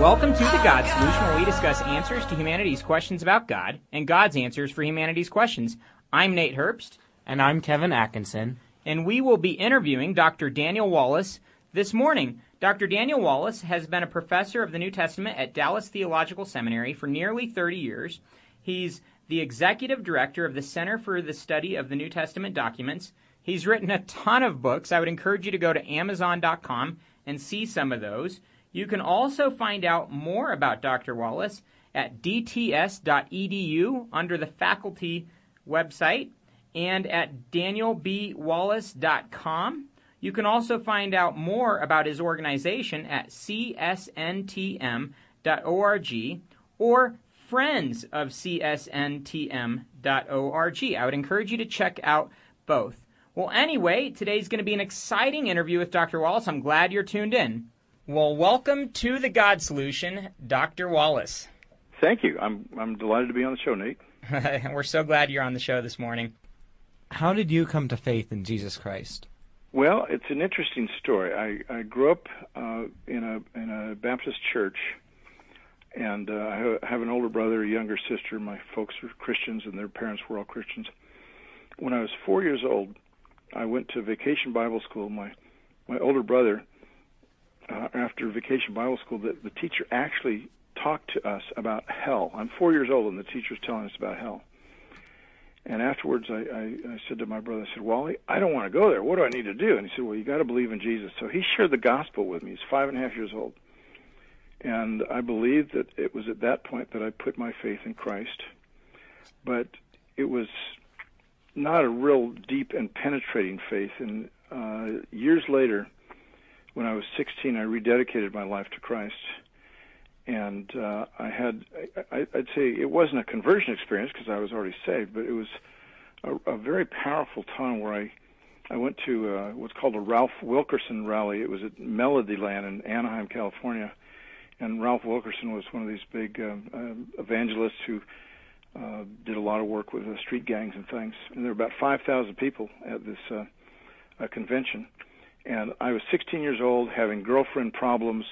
Welcome to the God Solution, where we discuss answers to humanity's questions about God and God's answers for humanity's questions. I'm Nate Herbst. And I'm Kevin Atkinson. And we will be interviewing Dr. Daniel Wallace this morning. Dr. Daniel Wallace has been a professor of the New Testament at Dallas Theological Seminary for nearly 30 years. He's the executive director of the Center for the Study of the New Testament Documents. He's written a ton of books. I would encourage you to go to Amazon.com and see some of those. You can also find out more about Dr. Wallace at dts.edu under the faculty website and at danielbwallace.com. You can also find out more about his organization at csntm.org or friends of csntm.org. I would encourage you to check out both. Well, anyway, today's going to be an exciting interview with Dr. Wallace. I'm glad you're tuned in. Well, welcome to the God Solution, Dr. Wallace. Thank you. I'm I'm delighted to be on the show, Nate. We're so glad you're on the show this morning. How did you come to faith in Jesus Christ? Well, it's an interesting story. I, I grew up uh, in a in a Baptist church, and uh, I have an older brother, a younger sister. My folks were Christians, and their parents were all Christians. When I was four years old, I went to vacation Bible school. My my older brother uh, after vacation Bible school that the teacher actually talked to us about hell. I'm four years old, and the teacher's telling us about hell. And afterwards, I, I, I said to my brother, I said, Wally, I don't want to go there. What do I need to do? And he said, Well, you got to believe in Jesus. So he shared the gospel with me. He's five and a half years old. And I believe that it was at that point that I put my faith in Christ. But it was not a real deep and penetrating faith. And uh, years later, when I was 16, I rededicated my life to Christ, and uh, I had I, I'd say it wasn't a conversion experience because I was already saved, but it was a, a very powerful time where I I went to uh, what's called a Ralph Wilkerson rally. It was at Melodyland in Anaheim, California, and Ralph Wilkerson was one of these big um, uh, evangelists who uh, did a lot of work with uh, street gangs and things. And there were about 5,000 people at this uh, uh, convention and I was 16 years old, having girlfriend problems,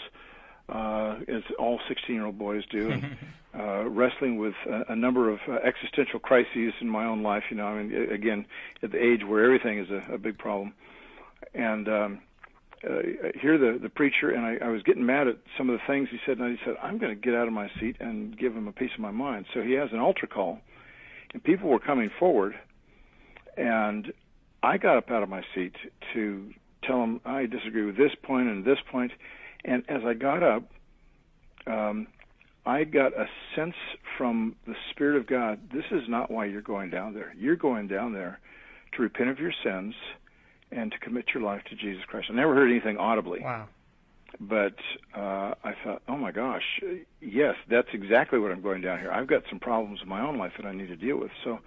uh, as all 16-year-old boys do, and uh, wrestling with a, a number of uh, existential crises in my own life. You know, I mean, again, at the age where everything is a, a big problem, and um, uh, I hear the the preacher, and I, I was getting mad at some of the things he said, and I said, I'm going to get out of my seat and give him a piece of my mind. So he has an altar call, and people were coming forward, and I got up out of my seat to tell them I disagree with this point and this point. And as I got up, um, I got a sense from the Spirit of God this is not why you're going down there. You're going down there to repent of your sins and to commit your life to Jesus Christ. I never heard anything audibly. Wow. But uh, I thought, oh my gosh, yes, that's exactly what I'm going down here. I've got some problems in my own life that I need to deal with. So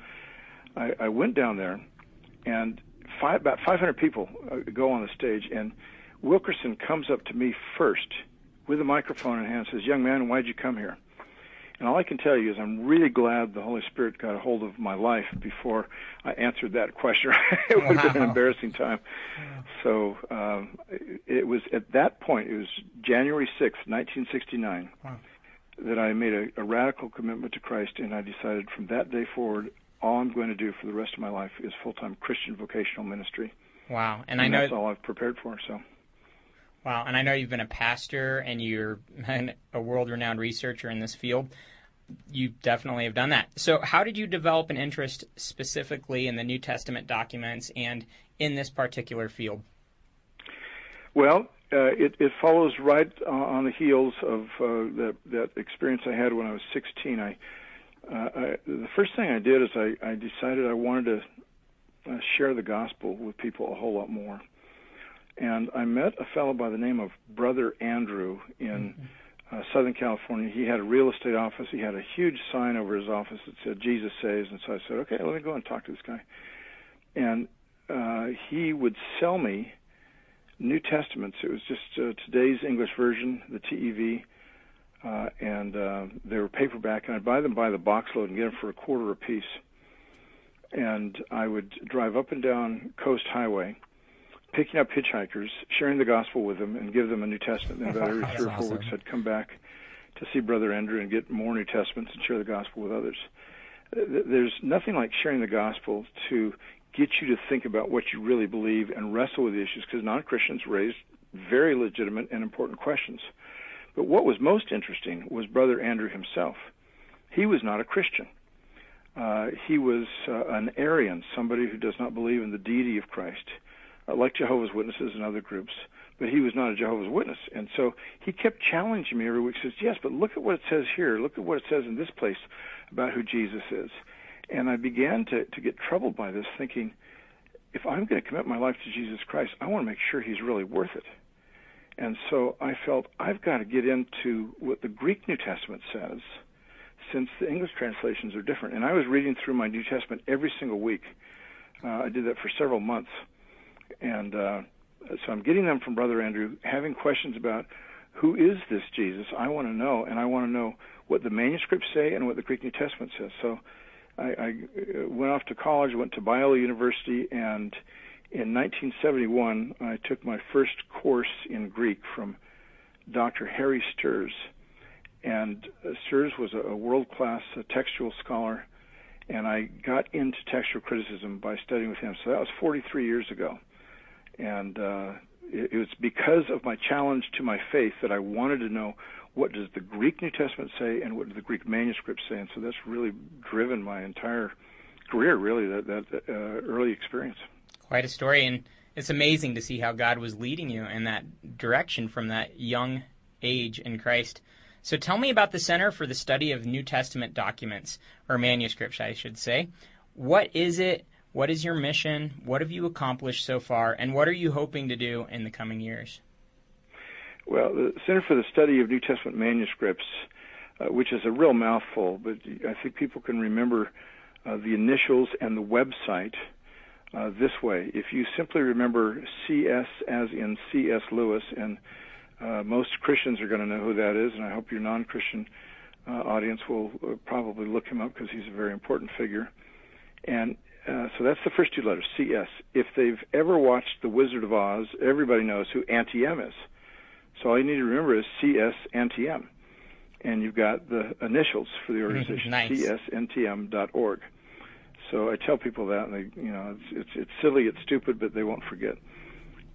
I, I went down there, and five, about 500 people uh, go on the stage, and Wilkerson comes up to me first with a microphone in hand and says, Young man, why'd you come here? And all I can tell you is I'm really glad the Holy Spirit got a hold of my life before I answered that question. it would have been an embarrassing time. So um, it was at that point, it was January 6th, 1969, wow. that I made a, a radical commitment to Christ, and I decided from that day forward all I'm going to do for the rest of my life is full-time Christian vocational ministry. Wow, and, and I know that's all I've prepared for. So. Wow, and I know you've been a pastor and you're a world-renowned researcher in this field. You definitely have done that. So, how did you develop an interest specifically in the New Testament documents and in this particular field? Well, uh, it, it, follows right on the heels of uh, that, that experience I had when I was 16. I uh, I, the first thing I did is I, I decided I wanted to uh, share the gospel with people a whole lot more. And I met a fellow by the name of Brother Andrew in mm-hmm. uh, Southern California. He had a real estate office. He had a huge sign over his office that said "Jesus saves." And so I said, "Okay, let me go and talk to this guy." And uh, he would sell me New Testaments. It was just uh, today's English version, the TEV uh, and uh, they were paperback, and I'd buy them by the box load and get them for a quarter a piece. And I would drive up and down Coast Highway, picking up hitchhikers, sharing the gospel with them, and give them a New Testament. And about every three or four awesome. weeks, I'd come back to see Brother Andrew and get more New Testaments and share the gospel with others. There's nothing like sharing the gospel to get you to think about what you really believe and wrestle with the issues because non Christians raise very legitimate and important questions. But what was most interesting was Brother Andrew himself. He was not a Christian. Uh, he was uh, an Arian, somebody who does not believe in the deity of Christ, uh, like Jehovah's Witnesses and other groups. But he was not a Jehovah's Witness, and so he kept challenging me every week. Says, "Yes, but look at what it says here. Look at what it says in this place about who Jesus is." And I began to to get troubled by this, thinking, if I'm going to commit my life to Jesus Christ, I want to make sure He's really worth it. And so I felt I've got to get into what the Greek New Testament says, since the English translations are different. And I was reading through my New Testament every single week. Uh, I did that for several months. And uh, so I'm getting them from Brother Andrew, having questions about who is this Jesus? I want to know, and I want to know what the manuscripts say and what the Greek New Testament says. So I, I uh, went off to college, went to Biola University, and in 1971, I took my first course in Greek from Dr. Harry Sturz. And uh, Sturz was a, world-class uh, textual scholar, and I got into textual criticism by studying with him. So that was 43 years ago. And uh, it, it was because of my challenge to my faith that I wanted to know what does the Greek New Testament say and what do the Greek manuscripts say. And so that's really driven my entire career, really, that, that uh, early experience. Quite a story, and it's amazing to see how God was leading you in that direction from that young age in Christ. So tell me about the Center for the Study of New Testament Documents, or manuscripts, I should say. What is it? What is your mission? What have you accomplished so far? And what are you hoping to do in the coming years? Well, the Center for the Study of New Testament Manuscripts, uh, which is a real mouthful, but I think people can remember uh, the initials and the website uh, this way. If you simply remember CS as in C.S. Lewis, and uh, most Christians are going to know who that is, and I hope your non-Christian uh, audience will uh, probably look him up because he's a very important figure. And uh, so that's the first two letters, CS. If they've ever watched The Wizard of Oz, everybody knows who Auntie M is. So all you need to remember is CS Auntie Em. And you've got the initials for the organization, nice. csntm.org. So I tell people that, and they, you know, it's it's, it's silly, it's stupid, but they won't forget.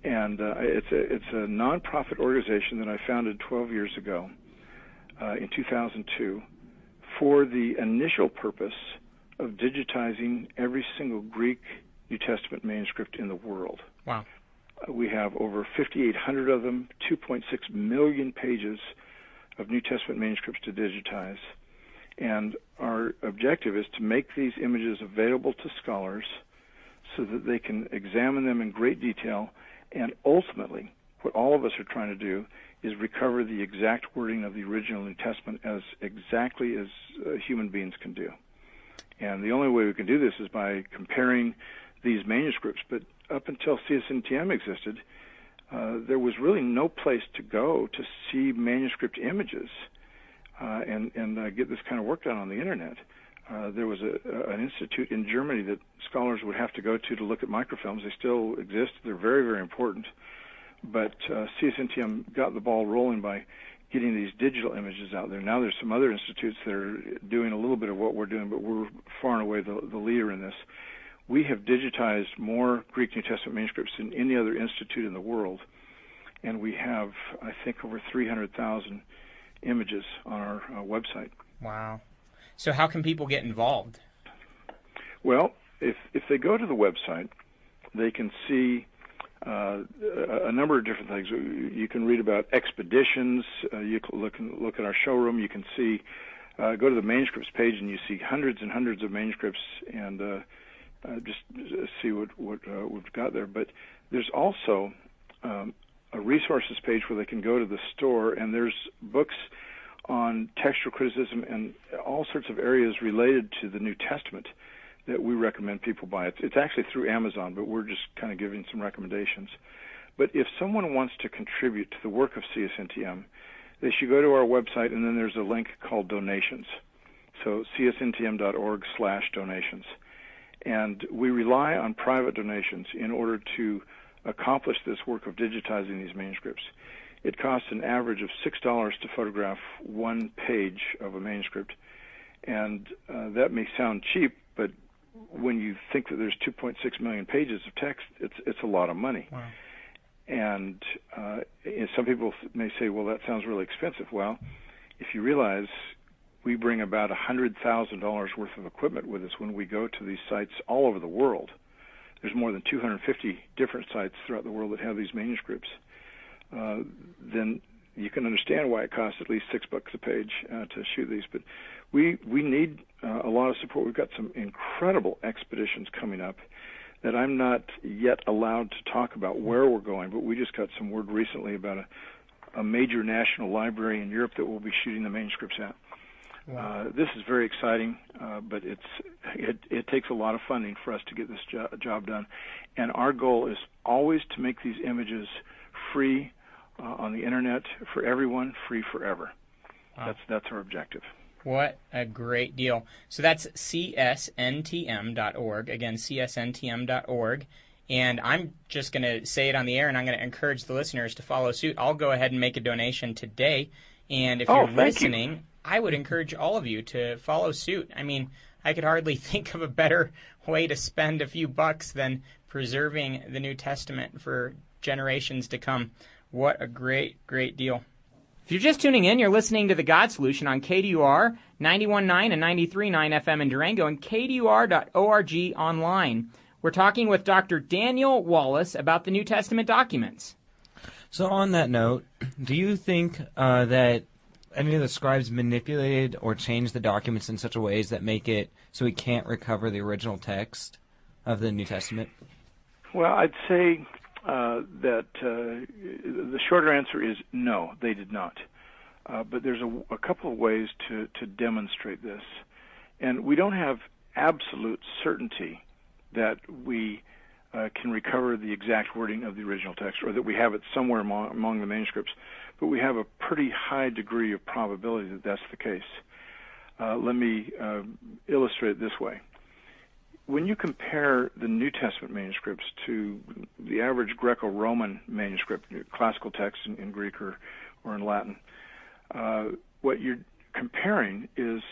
And uh, it's a it's a nonprofit organization that I founded 12 years ago, uh, in 2002, for the initial purpose of digitizing every single Greek New Testament manuscript in the world. Wow. Uh, we have over 5,800 of them, 2.6 million pages of New Testament manuscripts to digitize. And our objective is to make these images available to scholars so that they can examine them in great detail. And ultimately, what all of us are trying to do is recover the exact wording of the original New Testament as exactly as uh, human beings can do. And the only way we can do this is by comparing these manuscripts. But up until CSNTM existed, uh, there was really no place to go to see manuscript images uh, and and uh, get this kind of work done on the internet. Uh, there was a, an institute in Germany that scholars would have to go to to look at microfilms. They still exist. They're very very important. But uh, CSNTM got the ball rolling by getting these digital images out there. Now there's some other institutes that are doing a little bit of what we're doing, but we're far and away the, the leader in this. We have digitized more Greek New Testament manuscripts than any other institute in the world, and we have, I think, over 300,000 images on our uh, website. Wow. So how can people get involved? Well, if if they go to the website, they can see uh, a number of different things. You can read about expeditions. Uh, you can look look at our showroom. You can see uh, go to the manuscripts page and you see hundreds and hundreds of manuscripts and uh, uh, just see what what uh, we've got there. But there's also um, a resources page where they can go to the store and there's books on textual criticism and all sorts of areas related to the New Testament that we recommend people buy. It's, it's actually through Amazon, but we're just kind of giving some recommendations. But if someone wants to contribute to the work of CSNTM, they should go to our website, and then there's a link called donations. So csntm.org slash donations. And we rely on private donations in order to accomplish this work of digitizing these manuscripts. it costs an average of six dollars to photograph one page of a manuscript, and uh, that may sound cheap, but when you think that there's 2.6 million pages of text, it's it's a lot of money. Wow. And uh, some people may say, "Well, that sounds really expensive." Well, if you realize we bring about $100,000 worth of equipment with us when we go to these sites all over the world. There's more than 250 different sites throughout the world that have these manuscripts. Uh, then you can understand why it costs at least six bucks a page uh, to shoot these. But we we need uh, a lot of support. We've got some incredible expeditions coming up that I'm not yet allowed to talk about where we're going. But we just got some word recently about a a major national library in Europe that we'll be shooting the manuscripts at. Wow. Uh, this is very exciting, uh, but it's it, it takes a lot of funding for us to get this jo- job done, and our goal is always to make these images free uh, on the internet for everyone, free forever. Wow. That's that's our objective. What a great deal! So that's csntm.org. Again, csntm.org. And I'm just going to say it on the air, and I'm going to encourage the listeners to follow suit. I'll go ahead and make a donation today. And if oh, you're listening, you. I would encourage all of you to follow suit. I mean, I could hardly think of a better way to spend a few bucks than preserving the New Testament for generations to come. What a great, great deal. If you're just tuning in, you're listening to The God Solution on KDUR 91.9 and 93.9 FM in Durango and KDUR.org online. We're talking with Dr. Daniel Wallace about the New Testament documents. So, on that note, do you think uh, that any of the scribes manipulated or changed the documents in such a ways that make it so we can't recover the original text of the New Testament? Well, I'd say uh, that uh, the shorter answer is no, they did not. Uh, but there's a, a, couple of ways to, to demonstrate this. And we don't have absolute certainty that we uh, can recover the exact wording of the original text or that we have it somewhere among, among, the manuscripts, but we have a pretty high degree of probability that that's the case. Uh, let me uh, illustrate it this way. When you compare the New Testament manuscripts to the average Greco Roman manuscript, classical text in, in Greek or, or in Latin, uh, what you're comparing is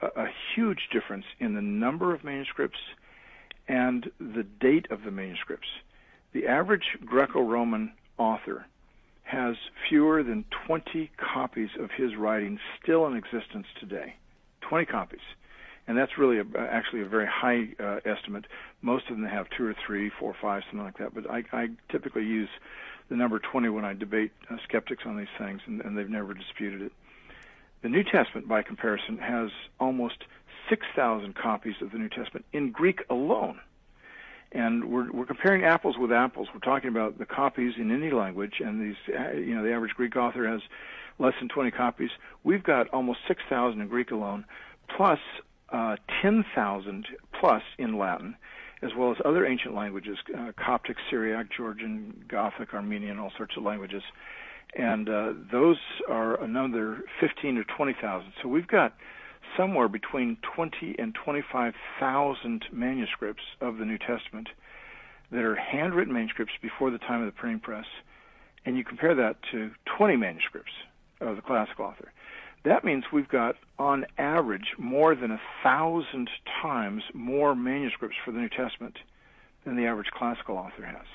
a, a huge difference in the number of manuscripts and the date of the manuscripts. The average Greco Roman author has fewer than 20 copies of his writings still in existence today. 20 copies. And that's really a, actually a very high uh, estimate. Most of them have two or three, four, five, something like that. But I, I typically use the number 20 when I debate uh, skeptics on these things, and, and they've never disputed it. The New Testament, by comparison, has almost 6,000 copies of the New Testament in Greek alone. And we're, we're comparing apples with apples. We're talking about the copies in any language, and these, uh, you know, the average Greek author has less than 20 copies. We've got almost 6,000 in Greek alone, plus uh, 10,000 plus in Latin, as well as other ancient languages, uh, Coptic, Syriac, Georgian, Gothic, Armenian, all sorts of languages. And uh, those are another 15 or 20,000. So we've got somewhere between 20 and 25,000 manuscripts of the New Testament that are handwritten manuscripts before the time of the printing press, and you compare that to 20 manuscripts of the classical author. That means we've got, on average, more than a thousand times more manuscripts for the New Testament than the average classical author has.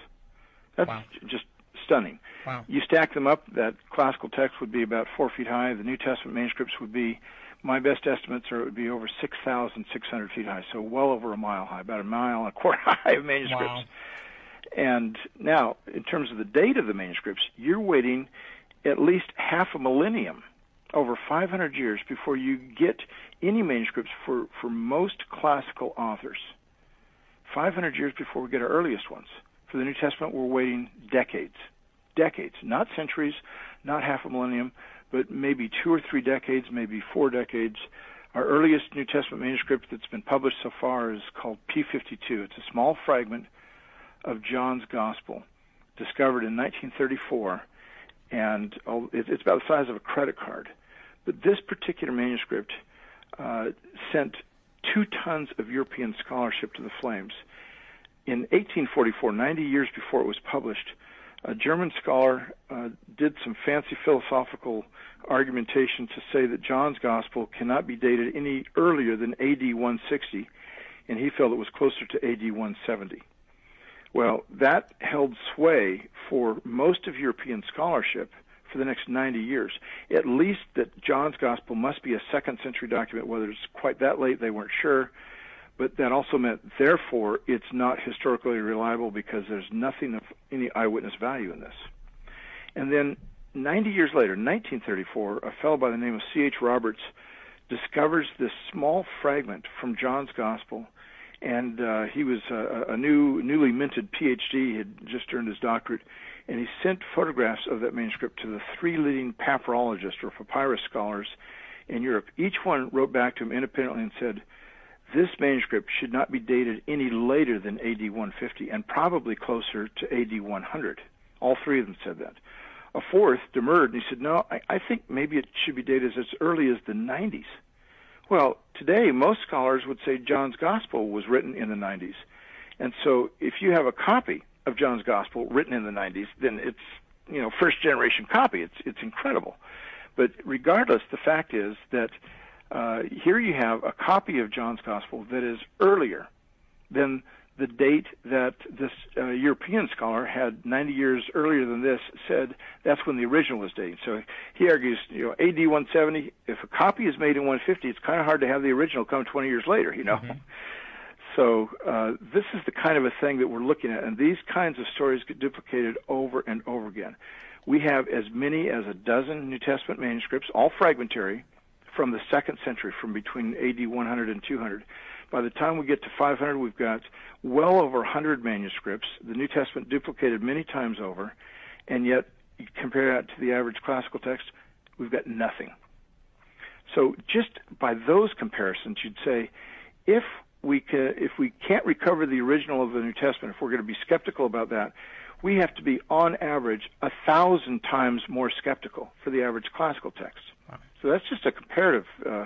That's wow. just stunning. Wow. You stack them up, that classical text would be about four feet high. The New Testament manuscripts would be my best estimates are it would be over 6,600 feet high, so well over a mile high, about a mile and a quarter high of manuscripts. Wow. And now, in terms of the date of the manuscripts, you're waiting at least half a millennium, over 500 years, before you get any manuscripts for, for most classical authors. 500 years before we get our earliest ones. For the New Testament, we're waiting decades. Decades, not centuries, not half a millennium, but maybe two or three decades, maybe four decades. Our earliest New Testament manuscript that's been published so far is called P52. It's a small fragment of John's Gospel, discovered in 1934, and it's about the size of a credit card. But this particular manuscript uh, sent two tons of European scholarship to the flames. In 1844, 90 years before it was published, a German scholar uh, did some fancy philosophical argumentation to say that John's Gospel cannot be dated any earlier than AD 160, and he felt it was closer to AD 170. Well, that held sway for most of European scholarship for the next 90 years. At least that John's Gospel must be a second century document. Whether it's quite that late, they weren't sure. But that also meant, therefore, it's not historically reliable because there's nothing of any eyewitness value in this. And then 90 years later, 1934, a fellow by the name of C.H. Roberts discovers this small fragment from John's Gospel and uh, he was a, a new, newly minted PhD. He had just earned his doctorate, and he sent photographs of that manuscript to the three leading papyrologists or papyrus scholars in Europe. Each one wrote back to him independently and said, "This manuscript should not be dated any later than AD 150, and probably closer to AD 100." All three of them said that. A fourth demurred, and he said, "No, I, I think maybe it should be dated as early as the 90s." Well, today most scholars would say John's Gospel was written in the 90s. And so if you have a copy of John's Gospel written in the 90s, then it's, you know, first generation copy. It's it's incredible. But regardless, the fact is that uh, here you have a copy of John's Gospel that is earlier than the date that this uh, European scholar had 90 years earlier than this said that's when the original was dated. So he argues, you know, AD 170. If a copy is made in 150, it's kind of hard to have the original come 20 years later. You know. Mm-hmm. So uh, this is the kind of a thing that we're looking at, and these kinds of stories get duplicated over and over again. We have as many as a dozen New Testament manuscripts, all fragmentary, from the second century, from between AD 100 and 200 by the time we get to 500, we've got well over 100 manuscripts, the New Testament duplicated many times over, and yet you compare that to the average classical text, we've got nothing. So just by those comparisons, you'd say, if we can, if we can't recover the original of the New Testament, if we're going to be skeptical about that, we have to be on average a thousand times more skeptical for the average classical text. So that's just a comparative uh,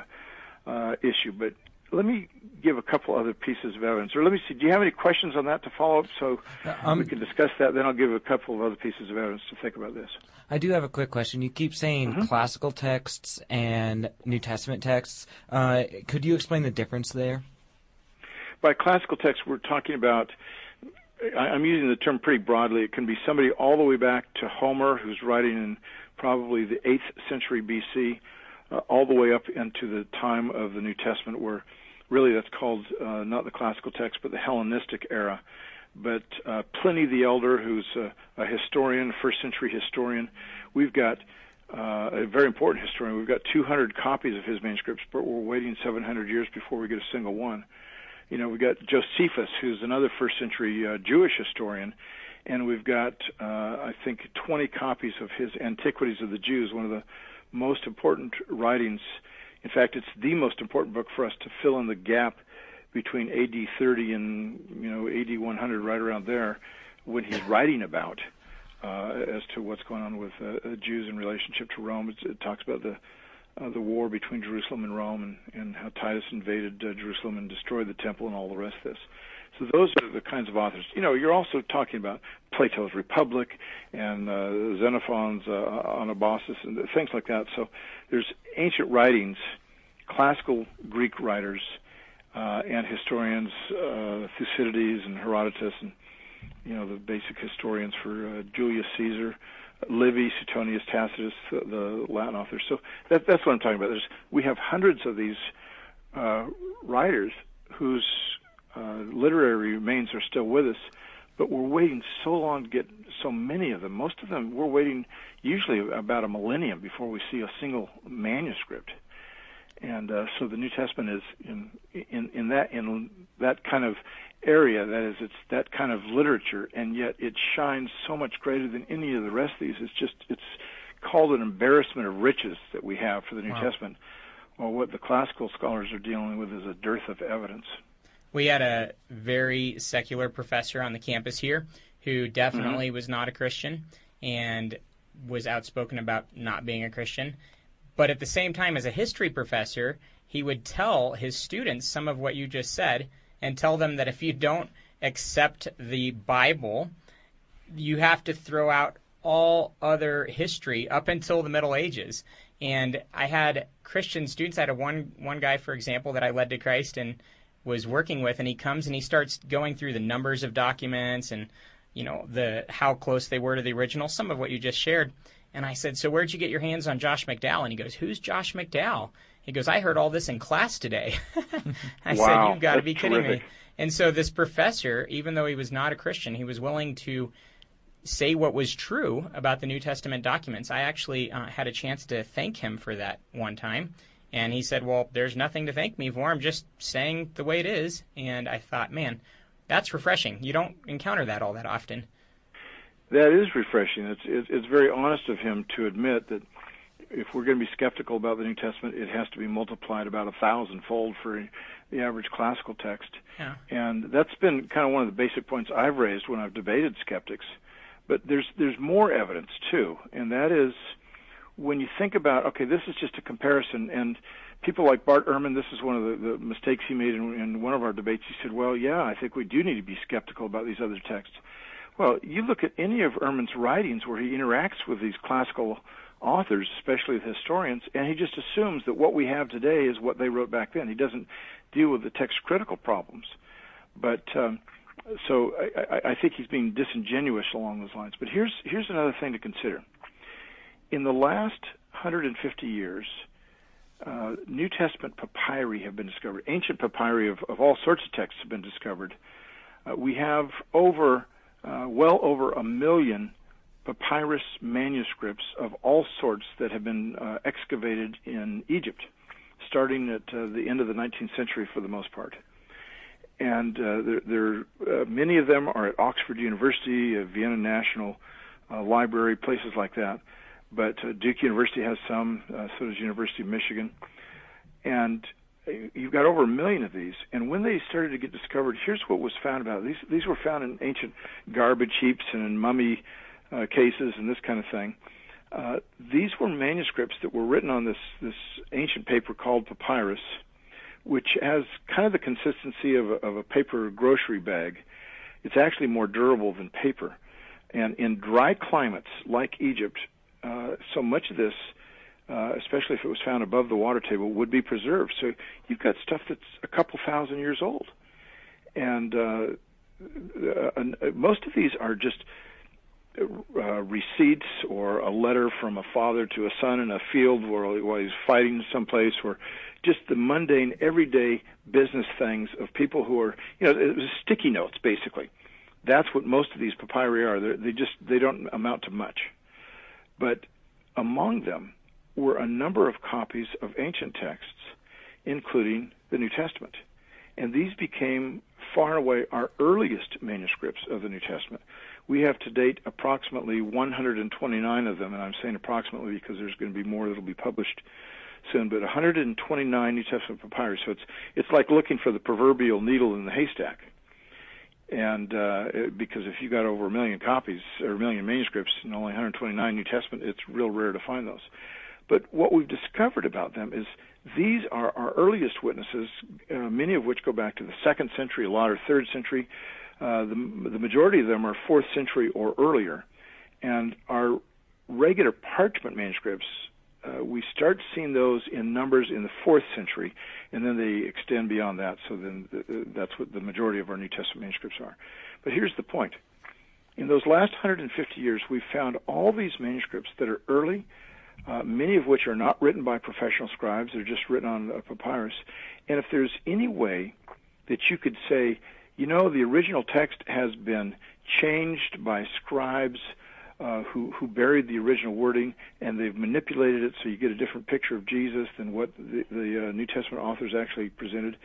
uh, issue. But let me give a couple other pieces of evidence. Or let me see, do you have any questions on that to follow up so uh, um, we can discuss that? Then I'll give a couple of other pieces of evidence to think about this. I do have a quick question. You keep saying mm-hmm. classical texts and New Testament texts. Uh, could you explain the difference there? By classical text, we're talking about. I'm using the term pretty broadly. It can be somebody all the way back to Homer, who's writing in probably the 8th century BC, uh, all the way up into the time of the New Testament, where really that's called uh, not the classical text, but the Hellenistic era. But uh, Pliny the Elder, who's a, a historian, first century historian, we've got uh, a very important historian. We've got 200 copies of his manuscripts, but we're waiting 700 years before we get a single one. You know, we've got Josephus, who's another first century uh, Jewish historian, and we've got, uh, I think, 20 copies of his Antiquities of the Jews, one of the most important writings in fact, it's the most important book for us to fill in the gap between AD 30 and you know AD 100, right around there, when he's writing about uh, as to what's going on with uh, uh Jews in relationship to Rome. It's, it talks about the uh, the war between Jerusalem and Rome, and, and how Titus invaded uh, Jerusalem and destroyed the temple, and all the rest of this. So those are the kinds of authors. You know, you're also talking about Plato's Republic and uh, Xenophon's uh, Anabasis and things like that. So there's ancient writings, classical Greek writers, uh, and historians, uh, Thucydides and Herodotus, and you know the basic historians for uh, Julius Caesar, Livy, Suetonius, Tacitus, the Latin authors. So that, that's what I'm talking about. There's, we have hundreds of these uh, writers whose uh, literary remains are still with us, but we're waiting so long to get so many of them. Most of them we're waiting usually about a millennium before we see a single manuscript. And uh, so the New Testament is in in in that in that kind of area. That is, it's that kind of literature, and yet it shines so much greater than any of the rest of these. It's just it's called an embarrassment of riches that we have for the New wow. Testament. Well, what the classical scholars are dealing with is a dearth of evidence. We had a very secular professor on the campus here who definitely mm-hmm. was not a Christian and was outspoken about not being a Christian. But at the same time, as a history professor, he would tell his students some of what you just said and tell them that if you don't accept the Bible, you have to throw out all other history up until the Middle Ages. And I had Christian students. I had a one one guy, for example, that I led to Christ and was working with, and he comes and he starts going through the numbers of documents and you know the how close they were to the original. Some of what you just shared. And I said, "So where'd you get your hands on Josh McDowell?" And he goes, "Who's Josh McDowell?" He goes, "I heard all this in class today." I wow, said, "You've got to be kidding terrific. me." And so this professor, even though he was not a Christian, he was willing to say what was true about the New Testament documents. I actually uh, had a chance to thank him for that one time. And he said, Well, there's nothing to thank me for. I'm just saying the way it is. And I thought, man, that's refreshing. You don't encounter that all that often. That is refreshing. It's, it's, it's very honest of him to admit that if we're going to be skeptical about the New Testament, it has to be multiplied about a thousandfold for the average classical text. Yeah. And that's been kind of one of the basic points I've raised when I've debated skeptics. But there's there's more evidence too, and that is when you think about okay, this is just a comparison, and people like Bart Ehrman, this is one of the, the mistakes he made in, in one of our debates. He said, "Well, yeah, I think we do need to be skeptical about these other texts." Well, you look at any of Ehrman's writings where he interacts with these classical authors, especially the historians, and he just assumes that what we have today is what they wrote back then. He doesn't deal with the text critical problems. But um, so I, I think he's being disingenuous along those lines. But here's here's another thing to consider. In the last 150 years, uh, New Testament papyri have been discovered. Ancient papyri of, of all sorts of texts have been discovered. Uh, we have over, uh, well over a million papyrus manuscripts of all sorts that have been uh, excavated in Egypt, starting at uh, the end of the 19th century for the most part and uh, there, there many of them are at Oxford University, Vienna National Library, places like that. But uh, Duke University has some, uh, so does University of Michigan, and uh, you've got over a million of these. And when they started to get discovered, here's what was found about it. these. These were found in ancient garbage heaps and in mummy uh, cases and this kind of thing. Uh, these were manuscripts that were written on this this ancient paper called papyrus which has kind of the consistency of a, of a paper grocery bag. It's actually more durable than paper. And in dry climates like Egypt, so much of this, uh, especially if it was found above the water table, would be preserved. So you've got stuff that's a couple thousand years old. And uh, uh, most of these are just uh, receipts or a letter from a father to a son in a field where, while he's fighting someplace, or just the mundane, everyday business things of people who are, you know, it was sticky notes basically. That's what most of these papyri are. They're, they just they don't amount to much, but among them were a number of copies of ancient texts, including the New Testament, and these became far away our earliest manuscripts of the New Testament. We have to date approximately 129 of them, and I'm saying approximately because there's going to be more that will be published soon. But 129 New Testament papyrus. So it's it's like looking for the proverbial needle in the haystack. And uh, it, because if you got over a million copies or a million manuscripts and only 129 New Testament, it's real rare to find those. But what we've discovered about them is these are our earliest witnesses, uh, many of which go back to the second century, a lot are third century. Uh, the, the majority of them are fourth century or earlier. And our regular parchment manuscripts, uh, we start seeing those in numbers in the fourth century, and then they extend beyond that. So then the, that's what the majority of our New Testament manuscripts are. But here's the point. In those last 150 years, we've found all these manuscripts that are early, uh, many of which are not written by professional scribes. They're just written on a papyrus. And if there's any way that you could say, you know, the original text has been changed by scribes uh, who who buried the original wording, and they've manipulated it so you get a different picture of Jesus than what the, the uh, New Testament authors actually presented.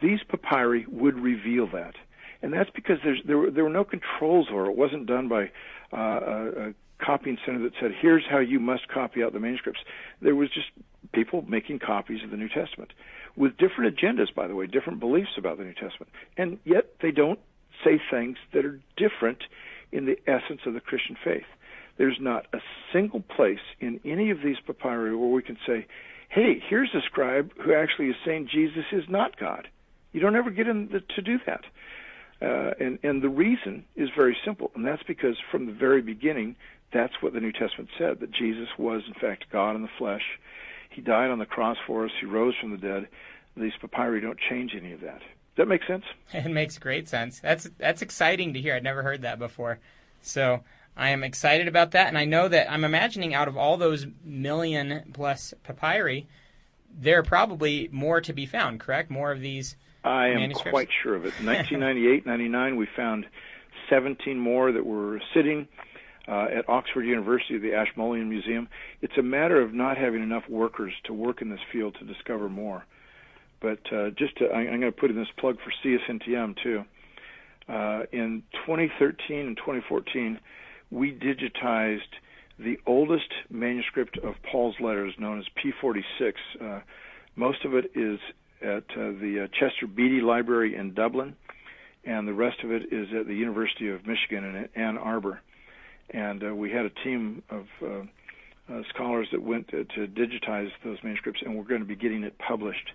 These papyri would reveal that, and that's because there's there were there were no controls over it. It wasn't done by uh, a, a copying center that said, "Here's how you must copy out the manuscripts." There was just people making copies of the New Testament with different agendas, by the way, different beliefs about the New Testament, and yet they don't say things that are different in the essence of the Christian faith. There's not a single place in any of these papyri where we can say, "Hey, here's a scribe who actually is saying Jesus is not God." You don't ever get him to do that. Uh, and, and the reason is very simple, and that's because from the very beginning, that's what the New Testament said that Jesus was, in fact, God in the flesh. He died on the cross for us, He rose from the dead. These papyri don't change any of that. Does that make sense? It makes great sense. That's that's exciting to hear. I'd never heard that before. So I am excited about that, and I know that I'm imagining out of all those million plus papyri, there are probably more to be found. Correct? More of these I am quite sure of it. In 1998, 99, we found 17 more that were sitting uh, at Oxford University, the Ashmolean Museum. It's a matter of not having enough workers to work in this field to discover more. But uh, just to, I, I'm going to put in this plug for CSNTM too. Uh, in 2013 and 2014, we digitized the oldest manuscript of Paul's letters, known as P46. Uh, most of it is at uh, the uh, Chester Beatty Library in Dublin, and the rest of it is at the University of Michigan in Ann Arbor. And uh, we had a team of uh, scholars that went to, to digitize those manuscripts, and we're going to be getting it published.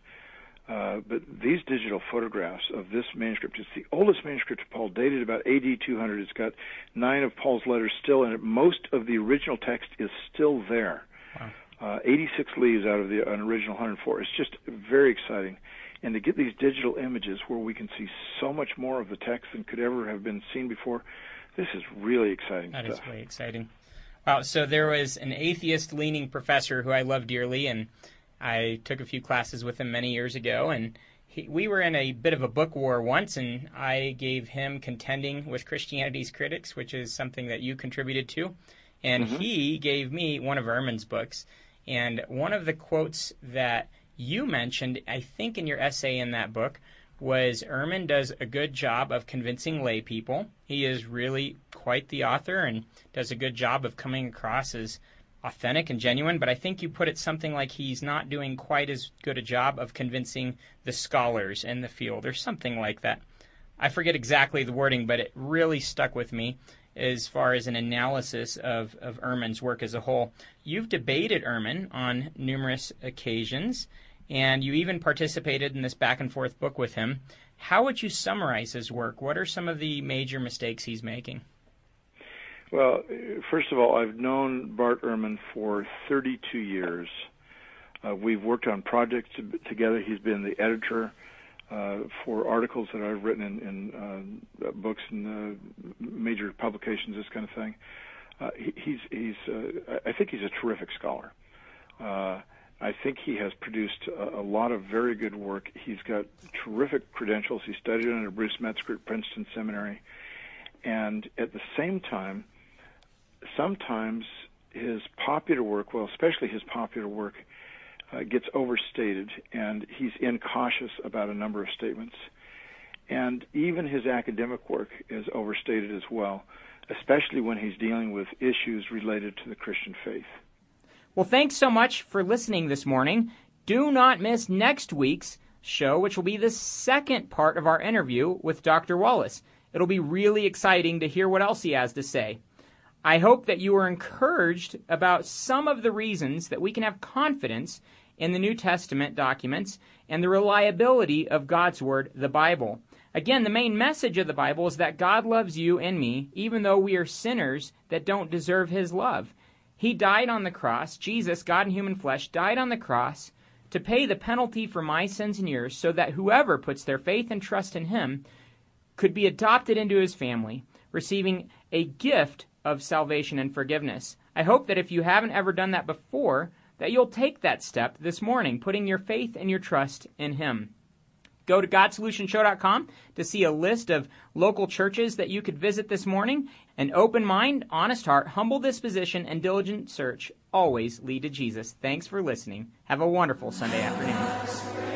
Uh, but these digital photographs of this manuscript, it's the oldest manuscript of Paul, dated about AD 200. It's got nine of Paul's letters still in it. Most of the original text is still there. Wow uh, 86 leaves out of the an original 104. It's just very exciting, and to get these digital images where we can see so much more of the text than could ever have been seen before, this is really exciting. That stuff. is really exciting. Wow. So there was an atheist-leaning professor who I love dearly, and I took a few classes with him many years ago, and he, we were in a bit of a book war once, and I gave him contending with Christianity's critics, which is something that you contributed to, and mm-hmm. he gave me one of Ehrman's books. And one of the quotes that you mentioned, I think, in your essay in that book, was Ehrman does a good job of convincing lay people. He is really quite the author and does a good job of coming across as authentic and genuine, but I think you put it something like he's not doing quite as good a job of convincing the scholars in the field or something like that. I forget exactly the wording, but it really stuck with me as far as an analysis of, of Ehrman's work as a whole. You've debated Ehrman on numerous occasions, and you even participated in this back and forth book with him. How would you summarize his work? What are some of the major mistakes he's making? Well, first of all, I've known Bart Ehrman for 32 years. Uh, we've worked on projects together. He's been the editor uh, for articles that I've written in, in uh, books and uh, major publications, this kind of thing. Uh, he, he's he's uh, I think he's a terrific scholar. I think he has produced a, a lot of very good work. He's got terrific credentials. He studied under Bruce Metzger at Princeton Seminary, and at the same time, sometimes his popular work, well, especially his popular work, uh, gets overstated, and he's incautious about a number of statements. And even his academic work is overstated as well, especially when he's dealing with issues related to the Christian faith. Well, thanks so much for listening this morning. Do not miss next week's show, which will be the second part of our interview with Dr. Wallace. It'll be really exciting to hear what else he has to say. I hope that you are encouraged about some of the reasons that we can have confidence in the New Testament documents and the reliability of God's Word, the Bible. Again, the main message of the Bible is that God loves you and me, even though we are sinners that don't deserve His love. He died on the cross. Jesus, God in human flesh, died on the cross to pay the penalty for my sins and yours so that whoever puts their faith and trust in Him could be adopted into His family, receiving a gift of salvation and forgiveness. I hope that if you haven't ever done that before, that you'll take that step this morning, putting your faith and your trust in Him. Go to GodSolutionShow.com to see a list of local churches that you could visit this morning. An open mind, honest heart, humble disposition, and diligent search always lead to Jesus. Thanks for listening. Have a wonderful Sunday afternoon.